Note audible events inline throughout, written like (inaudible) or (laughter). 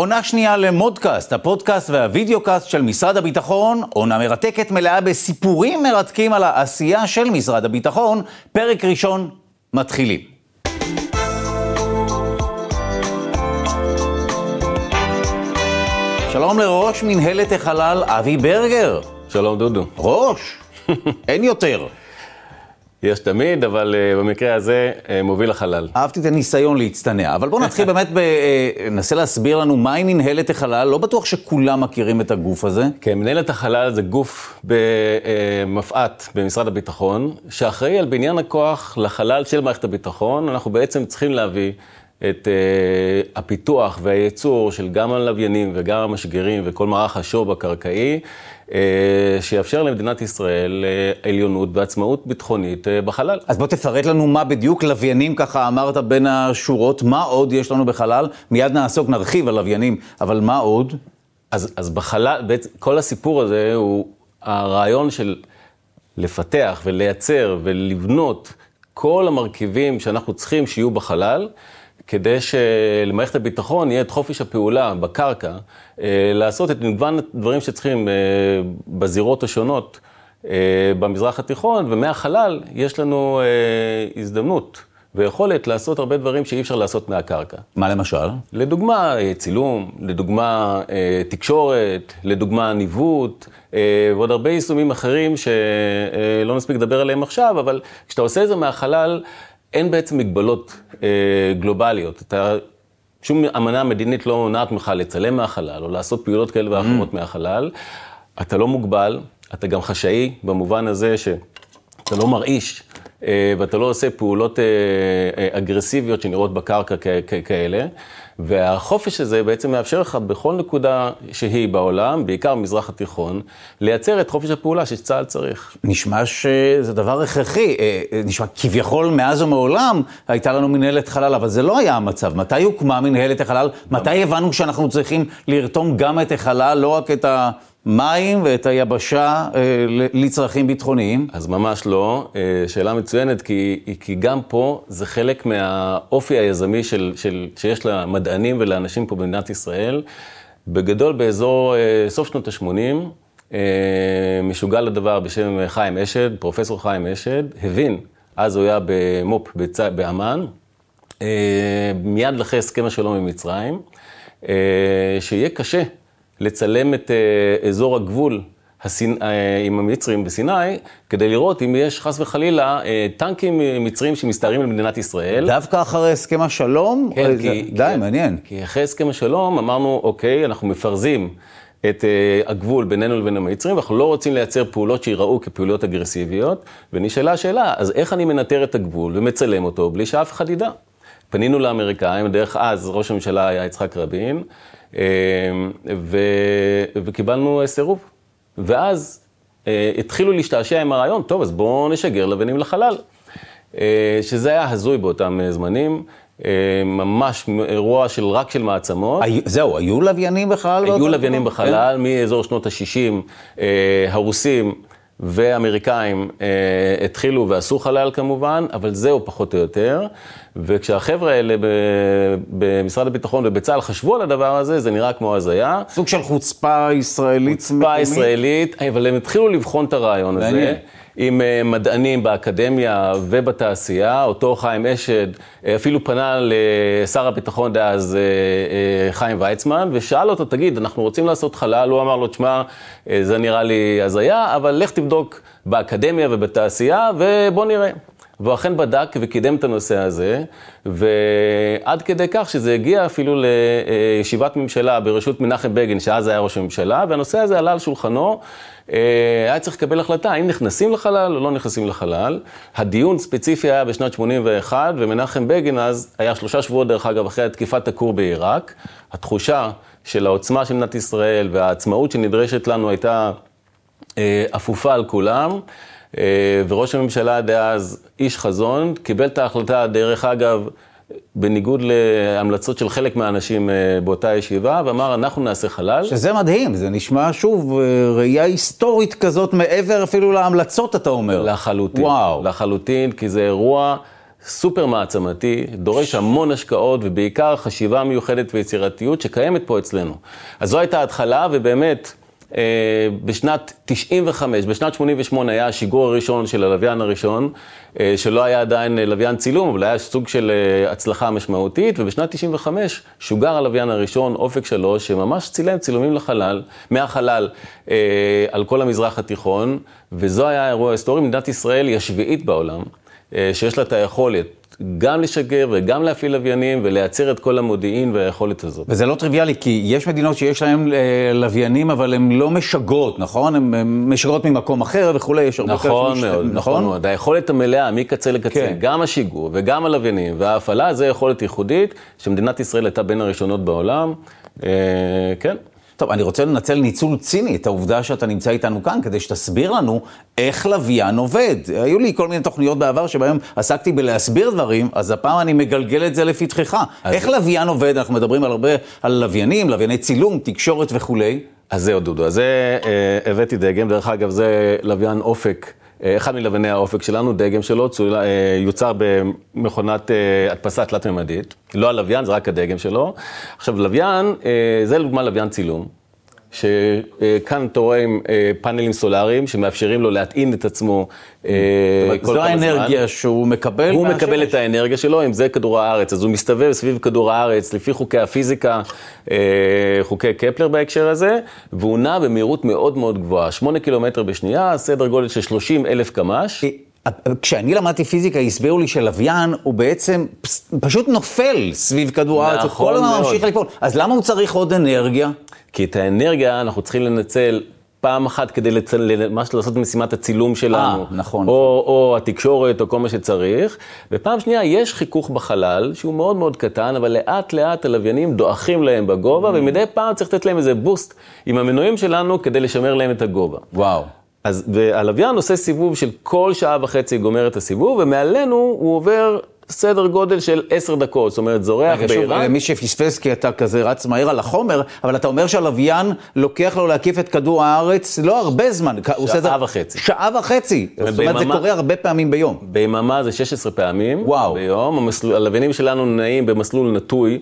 עונה שנייה למודקאסט, הפודקאסט והווידאו-קאסט של משרד הביטחון, עונה מרתקת מלאה בסיפורים מרתקים על העשייה של משרד הביטחון, פרק ראשון, מתחילים. שלום לראש מנהלת החלל אבי ברגר. שלום דודו. ראש, (laughs) אין יותר. יש תמיד, אבל uh, במקרה הזה uh, מוביל החלל. אהבתי את הניסיון להצטנע, אבל בואו נתחיל באמת, ב, uh, ננסה להסביר לנו מהי מנהלת החלל, לא בטוח שכולם מכירים את הגוף הזה. כן, מנהלת החלל זה גוף במפא"ת במשרד הביטחון, שאחראי על בניין הכוח לחלל של מערכת הביטחון. אנחנו בעצם צריכים להביא את uh, הפיתוח והייצור של גם הלוויינים וגם המשגרים וכל מערך השוב הקרקעי, uh, שיאפשר למדינת ישראל uh, עליונות ועצמאות ביטחונית uh, בחלל. אז בוא תפרט לנו מה בדיוק לוויינים, ככה אמרת בין השורות, מה עוד יש לנו בחלל? מיד נעסוק, נרחיב על לוויינים, אבל מה עוד? אז, אז בחלל, בעצם כל הסיפור הזה הוא הרעיון של לפתח ולייצר ולבנות כל המרכיבים שאנחנו צריכים שיהיו בחלל. כדי שלמערכת הביטחון יהיה את חופש הפעולה בקרקע, אה, לעשות את מגוון הדברים שצריכים אה, בזירות השונות אה, במזרח התיכון, ומהחלל יש לנו הזדמנות. ויכולת לעשות הרבה דברים שאי אפשר לעשות מהקרקע. מה למשל? לדוגמה, צילום, לדוגמה, תקשורת, לדוגמה, ניווט, ועוד הרבה יישומים אחרים שלא נספיק לדבר עליהם עכשיו, אבל כשאתה עושה את זה מהחלל, אין בעצם מגבלות אה, גלובליות. אתה, שום אמנה מדינית לא מונעת ממך לצלם מהחלל, או לעשות פעולות כאלה ואחרות mm. מהחלל. אתה לא מוגבל, אתה גם חשאי, במובן הזה שאתה לא מרעיש, אה, ואתה לא עושה פעולות אה, אה, אגרסיביות שנראות בקרקע כ- כ- כאלה. והחופש הזה בעצם מאפשר לך בכל נקודה שהיא בעולם, בעיקר במזרח התיכון, לייצר את חופש הפעולה שצה"ל צריך. נשמע שזה דבר הכרחי, אה, אה, נשמע כביכול מאז ומעולם הייתה לנו מנהלת חלל, אבל זה לא היה המצב. מתי הוקמה מנהלת החלל? מתי הבנו שאנחנו צריכים לרתום גם את החלל, לא רק את ה... מים ואת היבשה אה, לצרכים ביטחוניים? אז ממש לא. אה, שאלה מצוינת, כי, כי גם פה זה חלק מהאופי היזמי של, של, שיש למדענים ולאנשים פה במדינת ישראל. בגדול, באזור אה, סוף שנות ה-80, משוגע לדבר בשם חיים אשד, פרופסור חיים אשד, הבין, אז הוא היה במו"פ באמ"ן, מיד אחרי הסכם השלום עם מצרים, שיהיה קשה לצלם את אה, אזור הגבול הסינ... אה, עם המצרים בסיני, כדי לראות אם יש חס וחלילה אה, טנקים מצרים שמסתערים על מדינת ישראל. דווקא אחרי הסכם השלום? כן, כי... די, כי, מעניין. כי אחרי הסכם השלום אמרנו, אוקיי, אנחנו מפרזים את הגבול בינינו לבין המצרים, ואנחנו לא רוצים לייצר פעולות שיראו כפעולות אגרסיביות, ונשאלה השאלה, אז איך אני מנטר את הגבול ומצלם אותו בלי שאף אחד ידע? פנינו לאמריקאים, דרך אז ראש הממשלה היה יצחק רבין, ו, וקיבלנו סירוב. ואז אה, התחילו להשתעשע עם הרעיון, טוב, אז בואו נשגר לבנים לחלל. אה, שזה היה הזוי באותם זמנים. ממש אירוע של רק של מעצמות. זהו, היו לוויינים בחלל? היו לוויינים בחלל, כן. מאזור שנות ה-60, הרוסים ואמריקאים אה, התחילו ועשו חלל כמובן, אבל זהו פחות או יותר. וכשהחבר'ה האלה במשרד הביטחון ובצה"ל חשבו על הדבר הזה, זה נראה כמו הזיה. סוג של חוצפה ישראלית חוצפה מקומית. ישראלית, אבל הם התחילו לבחון את הרעיון הזה. עם אה, מדענים באקדמיה ובתעשייה. אותו חיים אשד אה, אפילו פנה לשר הביטחון דאז אה, חיים ויצמן, ושאל אותו, תגיד, אנחנו רוצים לעשות חלל? הוא אמר לו, תשמע, זה נראה לי הזיה, אבל לך תבדוק באקדמיה ובתעשייה, ובוא נראה. והוא אכן בדק וקידם את הנושא הזה, ועד כדי כך שזה הגיע אפילו לישיבת ממשלה בראשות מנחם בגין, שאז היה ראש הממשלה, והנושא הזה עלה על שולחנו. אה, היה צריך לקבל החלטה האם נכנסים לחלל או לא נכנסים לחלל. הדיון ספציפי היה בשנת 81, ומנחם בגין אז היה שלושה שבועות, דרך אגב, אחרי תקיפת הכור בעיראק. התחושה של העוצמה של מדינת ישראל והעצמאות שנדרשת לנו הייתה אה, אפופה על כולם. אה, וראש הממשלה דאז, איש חזון, קיבל את ההחלטה, דרך אגב, בניגוד להמלצות של חלק מהאנשים אה, באותה ישיבה, ואמר, אנחנו נעשה חלל. שזה מדהים, זה נשמע שוב אה, ראייה היסטורית כזאת, מעבר אפילו להמלצות, אתה אומר. לחלוטין. וואו. לחלוטין, כי זה אירוע סופר מעצמתי, דורש המון השקעות ובעיקר חשיבה מיוחדת ויצירתיות שקיימת פה אצלנו. אז זו הייתה ההתחלה, ובאמת, בשנת 95, בשנת 88 היה השיגור הראשון של הלוויין הראשון, אה, שלא היה עדיין לוויין צילום, אבל היה סוג של אה, הצלחה משמעותית, ובשנת 95 שוגר הלוויין הראשון, אופק 3, שממש צילם צילומים לחלל, מהחלל על כל המזרח התיכון, וזה היה האירוע ההיסטורי. מדינת ישראל היא השביעית בעולם, שיש לה את היכולת גם לשגר וגם להפעיל לוויינים ולייצר את כל המודיעין והיכולת הזאת. וזה לא טריוויאלי, כי יש מדינות שיש להן אה, לוויינים, אבל הן לא משגרות, נכון? הן משגרות ממקום אחר וכולי, יש הרבה נכון כאלה מאוד, נכון מאוד. היכולת המלאה מקצה לקצה, כן. גם השיגור וגם הלוויינים וההפעלה, זה יכולת ייחודית, שמדינת ישראל הייתה בין הראשונות בעולם. אה, כן. טוב, אני רוצה לנצל ניצול ציני את העובדה שאתה נמצא איתנו כאן, כדי שתסביר לנו איך לוויין עובד. היו לי כל מיני תוכניות בעבר שבהן עסקתי בלהסביר דברים, אז הפעם אני מגלגל את זה לפתחך. אז... איך לוויין עובד? אנחנו מדברים על הרבה, על לוויינים, לווייני צילום, תקשורת וכולי. אז זהו, דודו. אז זה, אה, הבאתי דגם, דרך אגב, זה לוויין אופק. אה, אחד מלווייני האופק שלנו, דגם שלו, אה, יוצר במכונת אה, הדפסה תלת-ממדית. לא הלוויין, זה רק הדגם שלו. עכשיו, לוויין, זה לדוגמה לוויין צילום. שכאן אתה רואה עם אה, פאנלים סולאריים שמאפשרים לו להטעין את עצמו אה, כל כמה זמן. זו האנרגיה שהוא מקבל? הוא מקבל את האנרגיה שלו, אם זה כדור הארץ, אז הוא מסתובב סביב כדור הארץ לפי חוקי הפיזיקה, אה, חוקי קפלר בהקשר הזה, והוא נע במהירות מאוד מאוד גבוהה, 8 קילומטר בשנייה, סדר גודל של 30 אלף קמ"ש. כשאני למדתי פיזיקה, הסבירו לי שלוויין הוא בעצם פשוט נופל סביב כדור הארץ, הוא כל הזמן ממשיך לפעול. אז למה הוא צריך עוד אנרגיה? כי את האנרגיה אנחנו צריכים לנצל פעם אחת כדי לצל... ממש לעשות משימת הצילום שלנו. אה, נכון. או, או התקשורת, או כל מה שצריך. ופעם שנייה, יש חיכוך בחלל, שהוא מאוד מאוד קטן, אבל לאט לאט הלוויינים דועכים להם בגובה, mm. ומדי פעם צריך לתת להם איזה בוסט עם המנועים שלנו כדי לשמר להם את הגובה. וואו. אז, והלוויין עושה סיבוב של כל שעה וחצי גומר את הסיבוב, ומעלינו הוא עובר סדר גודל של עשר דקות, זאת אומרת, זורח באיראן. מי שפספס, כי אתה כזה רץ מהר על החומר, אבל אתה אומר שהלוויין לוקח לו להקיף את כדור הארץ לא הרבה זמן. שעה וחצי. שעה וחצי. זאת אומרת, זה קורה הרבה פעמים ביום. ביממה זה 16 פעמים. וואו. ביום. הלוויינים שלנו נעים במסלול נטוי.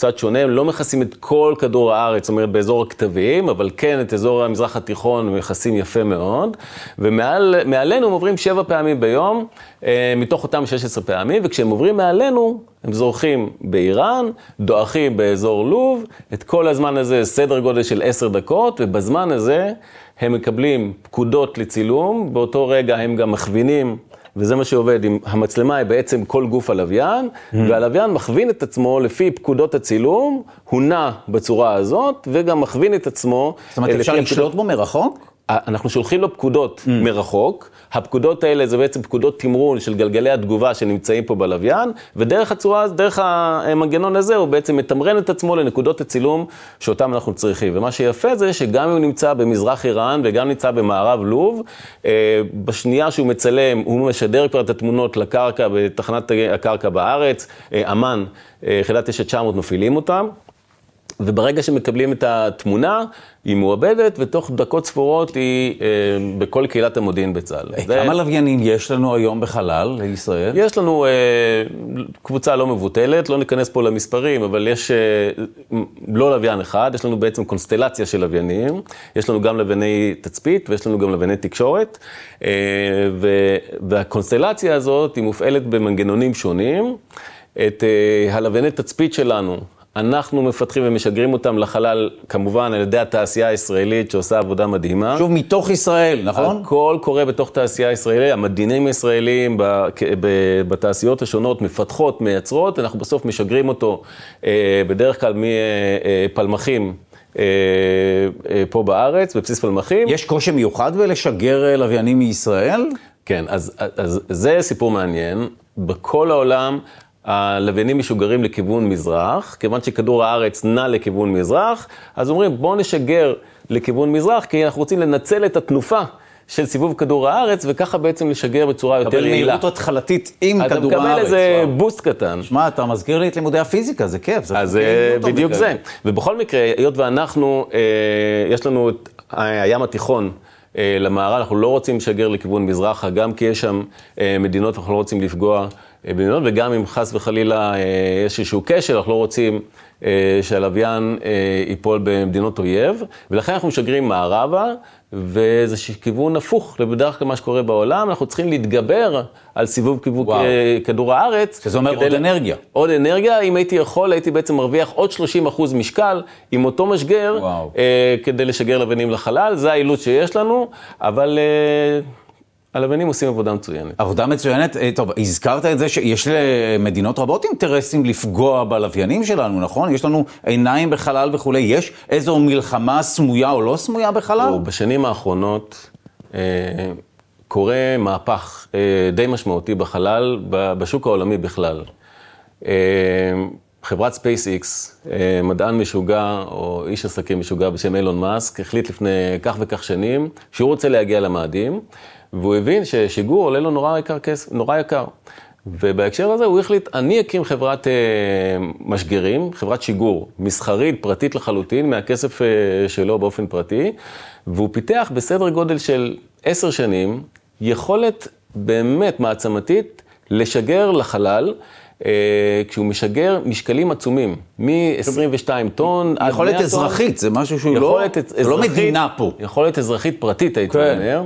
קצת שונה, הם לא מכסים את כל כדור הארץ, זאת אומרת באזור הכתבים, אבל כן את אזור המזרח התיכון הם מכסים יפה מאוד, ומעלינו הם עוברים שבע פעמים ביום, אה, מתוך אותם 16 פעמים, וכשהם עוברים מעלינו, הם זורחים באיראן, דועכים באזור לוב, את כל הזמן הזה סדר גודל של עשר דקות, ובזמן הזה הם מקבלים פקודות לצילום, באותו רגע הם גם מכווינים וזה מה שעובד, עם המצלמה היא בעצם כל גוף הלוויין, mm. והלוויין מכווין את עצמו לפי פקודות הצילום, הוא נע בצורה הזאת, וגם מכווין את עצמו. זאת אומרת, אפשר לשלוט בו מרחוק? אנחנו שולחים לו פקודות mm. מרחוק, הפקודות האלה זה בעצם פקודות תמרון של גלגלי התגובה שנמצאים פה בלוויין, ודרך הצורה, דרך המנגנון הזה הוא בעצם מתמרן את עצמו לנקודות הצילום שאותם אנחנו צריכים. ומה שיפה זה שגם אם הוא נמצא במזרח איראן וגם נמצא במערב לוב, אה, בשנייה שהוא מצלם, הוא משדר כבר את התמונות לקרקע בתחנת הקרקע בארץ, אה, אמ"ן, אה, יחידת 9900 מפעילים אותם. וברגע שמקבלים את התמונה, היא מעובדת, ותוך דקות ספורות היא אה, בכל קהילת המודיעין בצה"ל. אה, כמה לוויינים יש לנו היום בחלל לישראל? יש לנו אה, קבוצה לא מבוטלת, לא ניכנס פה למספרים, אבל יש אה, לא לוויין אחד, יש לנו בעצם קונסטלציה של לוויינים. יש לנו גם לווייני תצפית ויש לנו גם לווייני תקשורת. אה, ו, והקונסטלציה הזאת היא מופעלת במנגנונים שונים. את אה, הלווייני תצפית שלנו, אנחנו מפתחים ומשגרים אותם לחלל, כמובן על ידי התעשייה הישראלית שעושה עבודה מדהימה. שוב, מתוך ישראל, נכון? הכל קורה בתוך תעשייה הישראלית, המדינים הישראלים בתעשיות השונות מפתחות, מייצרות, אנחנו בסוף משגרים אותו אה, בדרך כלל מפלמחים. אה, אה, פה בארץ, בבסיס פלמחים. יש קושי מיוחד בלשגר לוויינים מישראל? כן, אז, אז זה סיפור מעניין. בכל העולם הלוויינים משוגרים לכיוון מזרח, כיוון שכדור הארץ נע לכיוון מזרח, אז אומרים בואו נשגר לכיוון מזרח, כי אנחנו רוצים לנצל את התנופה. של סיבוב כדור הארץ, וככה בעצם לשגר בצורה יותר יעילה. קבל מהירות התחלתית עם כדור הארץ. אתה מקבל איזה בוסט קטן. שמע, אתה מזכיר לי את לימודי הפיזיקה, זה כיף. זה אז בדיוק זה. ובכל מקרה, היות ואנחנו, אה, יש לנו את הים התיכון. אה, למערב, אנחנו לא רוצים לשגר לכיוון מזרחה, גם כי יש שם אה, מדינות, אנחנו לא רוצים לפגוע במדינות, וגם אם חס וחלילה יש איזשהו כשל, אנחנו לא רוצים שהלוויין ייפול במדינות אויב, ולכן אנחנו משגרים מערבה. וזה כיוון הפוך לבדרך כלל מה שקורה בעולם, אנחנו צריכים להתגבר על סיבוב כיוון כדור הארץ. שזה אומר עוד אנרגיה. עוד אנרגיה, אם הייתי יכול, הייתי בעצם מרוויח עוד 30 אחוז משקל עם אותו משגר, אה, כדי לשגר לבנים לחלל, זה האילוץ שיש לנו, אבל... אה, הלבנים עושים עבודה מצוינת. עבודה מצוינת, אה, טוב, הזכרת את זה שיש למדינות רבות אינטרסים לפגוע בלוויינים שלנו, נכון? יש לנו עיניים בחלל וכולי, יש איזו מלחמה סמויה או לא סמויה בחלל? בשנים האחרונות אה, קורה מהפך אה, די משמעותי בחלל, בשוק העולמי בכלל. אה, חברת ספייס-איקס, אה, מדען משוגע, או איש עסקים משוגע בשם אילון מאסק, החליט לפני כך וכך שנים שהוא רוצה להגיע למאדים. והוא הבין ששיגור עולה לו נורא יקר נורא יקר. ובהקשר הזה הוא החליט, אני אקים חברת אה, משגרים, חברת שיגור, מסחרית, פרטית לחלוטין, מהכסף אה, שלו באופן פרטי, והוא פיתח בסדר גודל של עשר שנים יכולת באמת מעצמתית לשגר לחלל. אה, כשהוא משגר משקלים עצומים, מ-22 טון עד 100 טון. יכולת אזרחית, זה משהו שהוא לא, זה לא מדינה פה. יכולת אזרחית פרטית, הייתי כן. אומר.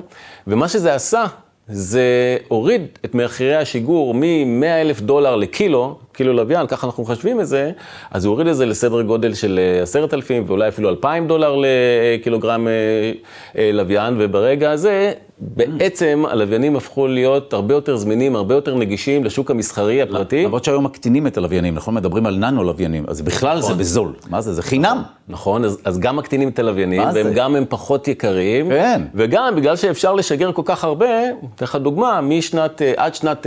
ומה שזה עשה, זה הוריד את מחירי השיגור מ-100 אלף דולר לקילו, קילו לוויין, ככה אנחנו מחשבים את זה, אז הוא הוריד את זה לסדר גודל של 10,000 אה, ואולי אפילו 2,000 דולר לקילוגרם אה, לוויין, וברגע הזה בעצם הלוויינים הפכו להיות הרבה יותר זמינים, הרבה יותר נגישים לשוק המסחרי הפרטי. למרות שהיום מקטינים את הלוויינים, נכון? מדברים על ננו לוויינים, אז בכלל נכון. זה בזול. מה זה? זה חינם. נכון, אז, אז גם מקטינים את הלוויינים, והם גם הם פחות יקרים. כן. וגם בגלל שאפשר לשגר כל כך הרבה, אתן לך דוגמה, משנת, עד שנת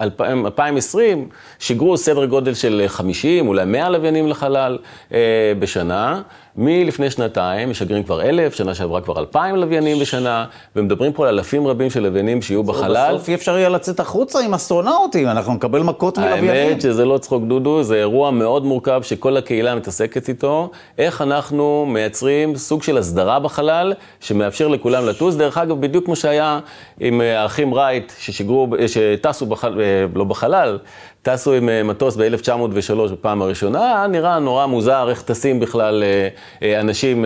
2020, שיגרו סדר גודל של 50, אולי 100 לוויינים לחלל אה, בשנה. מלפני שנתיים משגרים כבר אלף, שנה שעברה כבר אלפיים לוויינים בשנה, ומדברים פה על אלפים רבים של לוויינים שיהיו בחלל. בסוף אי אפשר יהיה לצאת החוצה עם אסטרונאוטים, אנחנו נקבל מכות מלוויינים. האמת שזה לא צחוק דודו, זה אירוע מאוד מורכב שכל הקהילה מתעסקת איתו, איך אנחנו מייצרים סוג של הסדרה בחלל, שמאפשר לכולם לטוס. דרך אגב, בדיוק כמו שהיה עם אה, האחים רייט, ששיגרו, שטסו בחלל, אה, לא בחלל, טסו עם אה, מטוס ב-1903 בפעם הראשונה, נראה נורא מוזר איך טסים בכלל אה, אה, אנשים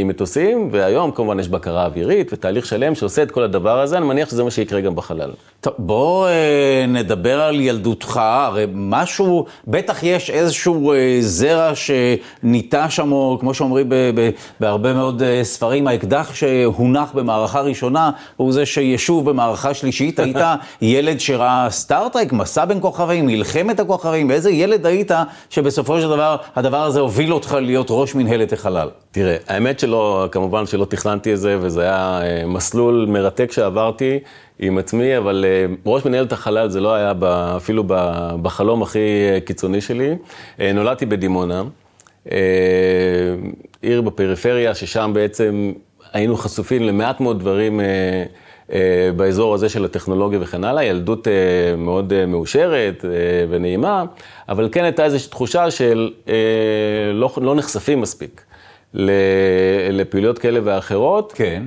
עם מטוסים, והיום כמובן יש בקרה אווירית ותהליך שלם שעושה את כל הדבר הזה, אני מניח שזה מה שיקרה גם בחלל. טוב, בוא נדבר על ילדותך, הרי משהו, בטח יש איזשהו זרע שניטע שם, או כמו שאומרים בהרבה מאוד ספרים, האקדח שהונח במערכה ראשונה, הוא זה שישוב במערכה שלישית, (laughs) היית ילד שראה סטארט-טרק, מסע בין כוכבים. הכוכבים, מלחמת הכוכבים, ואיזה ילד היית שבסופו של דבר הדבר הזה הוביל אותך להיות ראש מנהלת החלל? תראה, האמת שלא, כמובן שלא תכננתי את זה, וזה היה אה, מסלול מרתק שעברתי עם עצמי, אבל אה, ראש מנהלת החלל זה לא היה אפילו בחלום הכי אה, קיצוני שלי. נולדתי בדימונה, עיר בפריפריה, ששם בעצם היינו חשופים למעט מאוד דברים. אה, באזור הזה של הטכנולוגיה וכן הלאה, ילדות אה, מאוד אה, מאושרת ונעימה, אבל כן הייתה איזושהי תחושה של לא, לא נחשפים מספיק. לפעילויות כאלה ואחרות. כן.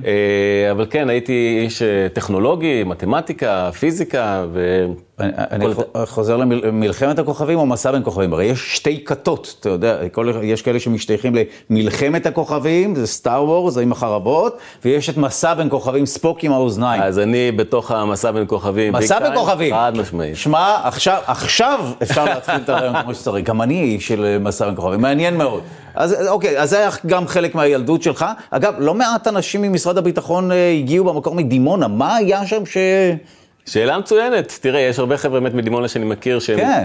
אבל כן, הייתי איש טכנולוגי, מתמטיקה, פיזיקה ו... אני חוזר למלחמת הכוכבים או מסע בין כוכבים, הרי יש שתי כתות, אתה יודע, יש כאלה שמשתייכים למלחמת הכוכבים, זה סטאר וורס, זה עם החרבות, ויש את מסע בין כוכבים, ספוק עם האוזניים. אז אני בתוך המסע בין כוכבים, מסע בין כוכבים. חד משמעית. שמע, עכשיו, עכשיו אפשר להתחיל את הרעיון כמו שצריך, גם אני איש של מסע בין כוכבים, מעניין מאוד. אז אוקיי, אז זה היה גם חלק מהילדות שלך. אגב, לא מעט אנשים ממשרד הביטחון אה, הגיעו במקור מדימונה, מה היה שם ש... שאלה מצוינת. תראה, יש הרבה חבר'ה באמת מדימונה שאני מכיר שהם כן.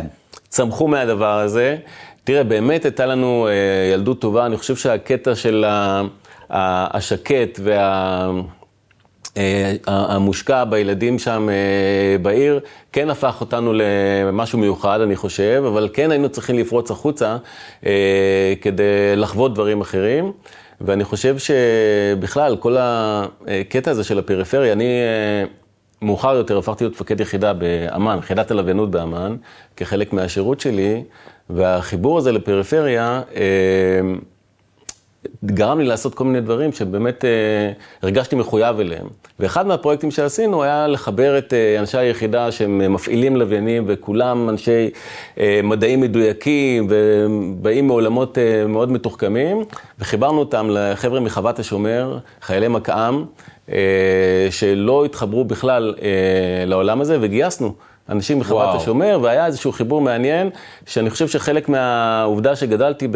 צמחו מהדבר הזה. תראה, באמת הייתה לנו אה, ילדות טובה. אני חושב שהקטע של השקט וה... אה, המושקע בילדים שם אה, בעיר, כן הפך אותנו למשהו מיוחד, אני חושב, אבל כן היינו צריכים לפרוץ החוצה כדי לחוות דברים אחרים. ואני חושב שבכלל, כל הקטע הזה של הפריפריה, אני מאוחר יותר הפכתי להיות מפקד יחידה באמ"ן, יחידת הלוויינות באמ"ן, כחלק מהשירות שלי, והחיבור הזה לפריפריה, אה, גרם לי לעשות כל מיני דברים שבאמת אה, הרגשתי מחויב אליהם. ואחד מהפרויקטים שעשינו היה לחבר את אה, אנשי היחידה שהם מפעילים לוויינים, וכולם אנשי אה, מדעים מדויקים, ובאים מעולמות אה, מאוד מתוחכמים, וחיברנו אותם לחבר'ה מחוות השומר, חיילי מקא"ם, אה, שלא התחברו בכלל אה, לעולם הזה, וגייסנו. אנשים מחברת השומר, והיה איזשהו חיבור מעניין, שאני חושב שחלק מהעובדה שגדלתי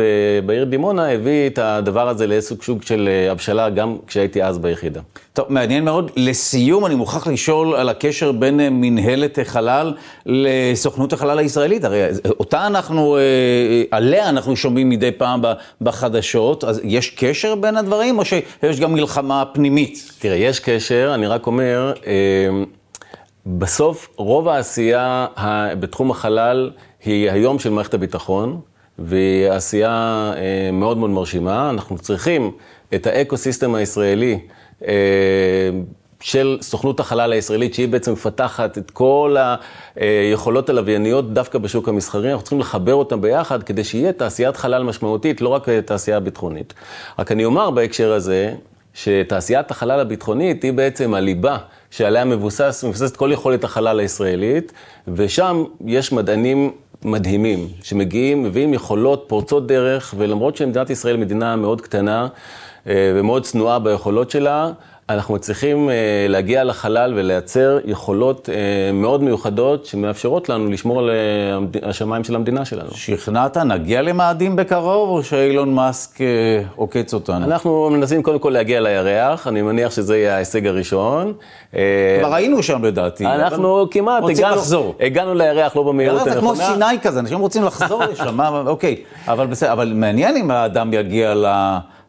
בעיר דימונה, הביא את הדבר הזה לאיזשהו סוג של אה, הבשלה, גם כשהייתי אז ביחידה. טוב, מעניין מאוד. לסיום, אני מוכרח לשאול על הקשר בין אה, מנהלת החלל לסוכנות החלל הישראלית. הרי אותה אנחנו, אה, עליה אנחנו שומעים מדי פעם בחדשות, אז יש קשר בין הדברים, או שיש גם מלחמה פנימית? תראה, יש קשר, אני רק אומר... בסוף, רוב העשייה בתחום החלל היא היום של מערכת הביטחון, והיא עשייה אה, מאוד מאוד מרשימה. אנחנו צריכים את האקו-סיסטם הישראלי אה, של סוכנות החלל הישראלית, שהיא בעצם מפתחת את כל היכולות הלווייניות דווקא בשוק המסחרי. אנחנו צריכים לחבר אותם ביחד כדי שיהיה תעשיית חלל משמעותית, לא רק תעשייה ביטחונית. רק אני אומר בהקשר הזה, שתעשיית החלל הביטחונית היא בעצם הליבה שעליה מבוסס, מבוססת כל יכולת החלל הישראלית, ושם יש מדענים מדהימים, שמגיעים, מביאים יכולות פורצות דרך, ולמרות שמדינת ישראל מדינה מאוד קטנה אה, ומאוד צנועה ביכולות שלה, אנחנו מצליחים אה, להגיע לחלל ולייצר יכולות אה, מאוד מיוחדות שמאפשרות לנו לשמור על אה, השמיים של המדינה שלנו. שכנעת, נגיע למאדים בקרוב, או שאילון מאסק עוקץ אותנו? אנחנו מנסים קודם כל להגיע לירח, אני מניח שזה יהיה ההישג הראשון. כבר היינו שם לדעתי. אנחנו כמעט הגענו, לחזור. הגענו לירח לא במהירות הנכונה. זה כמו סיני כזה, אנשים רוצים לחזור לשם, אוקיי, אבל בסדר, אבל מעניין אם האדם יגיע ל...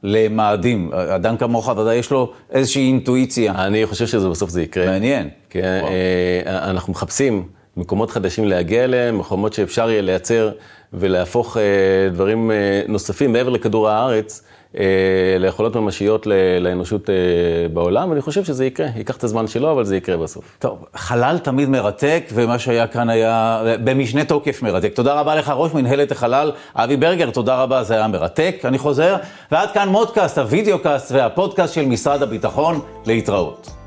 למאדים. אדם כמוך, ודאי יש לו איזושהי אינטואיציה. אני חושב שבסוף זה יקרה. מעניין. כן, אה, אנחנו מחפשים מקומות חדשים להגיע אליהם, מקומות שאפשר יהיה לייצר ולהפוך אה, דברים אה, נוספים מעבר לכדור הארץ. אה, ליכולות ממשיות לאנושות אה, בעולם, ואני חושב שזה יקרה. ייקח את הזמן שלו, אבל זה יקרה בסוף. טוב, חלל תמיד מרתק, ומה שהיה כאן היה במשנה תוקף מרתק. תודה רבה לך, ראש מנהלת החלל, אבי ברגר, תודה רבה, זה היה מרתק. אני חוזר, ועד כאן מודקאסט, הוידאו קאסט והפודקאסט של משרד הביטחון, להתראות.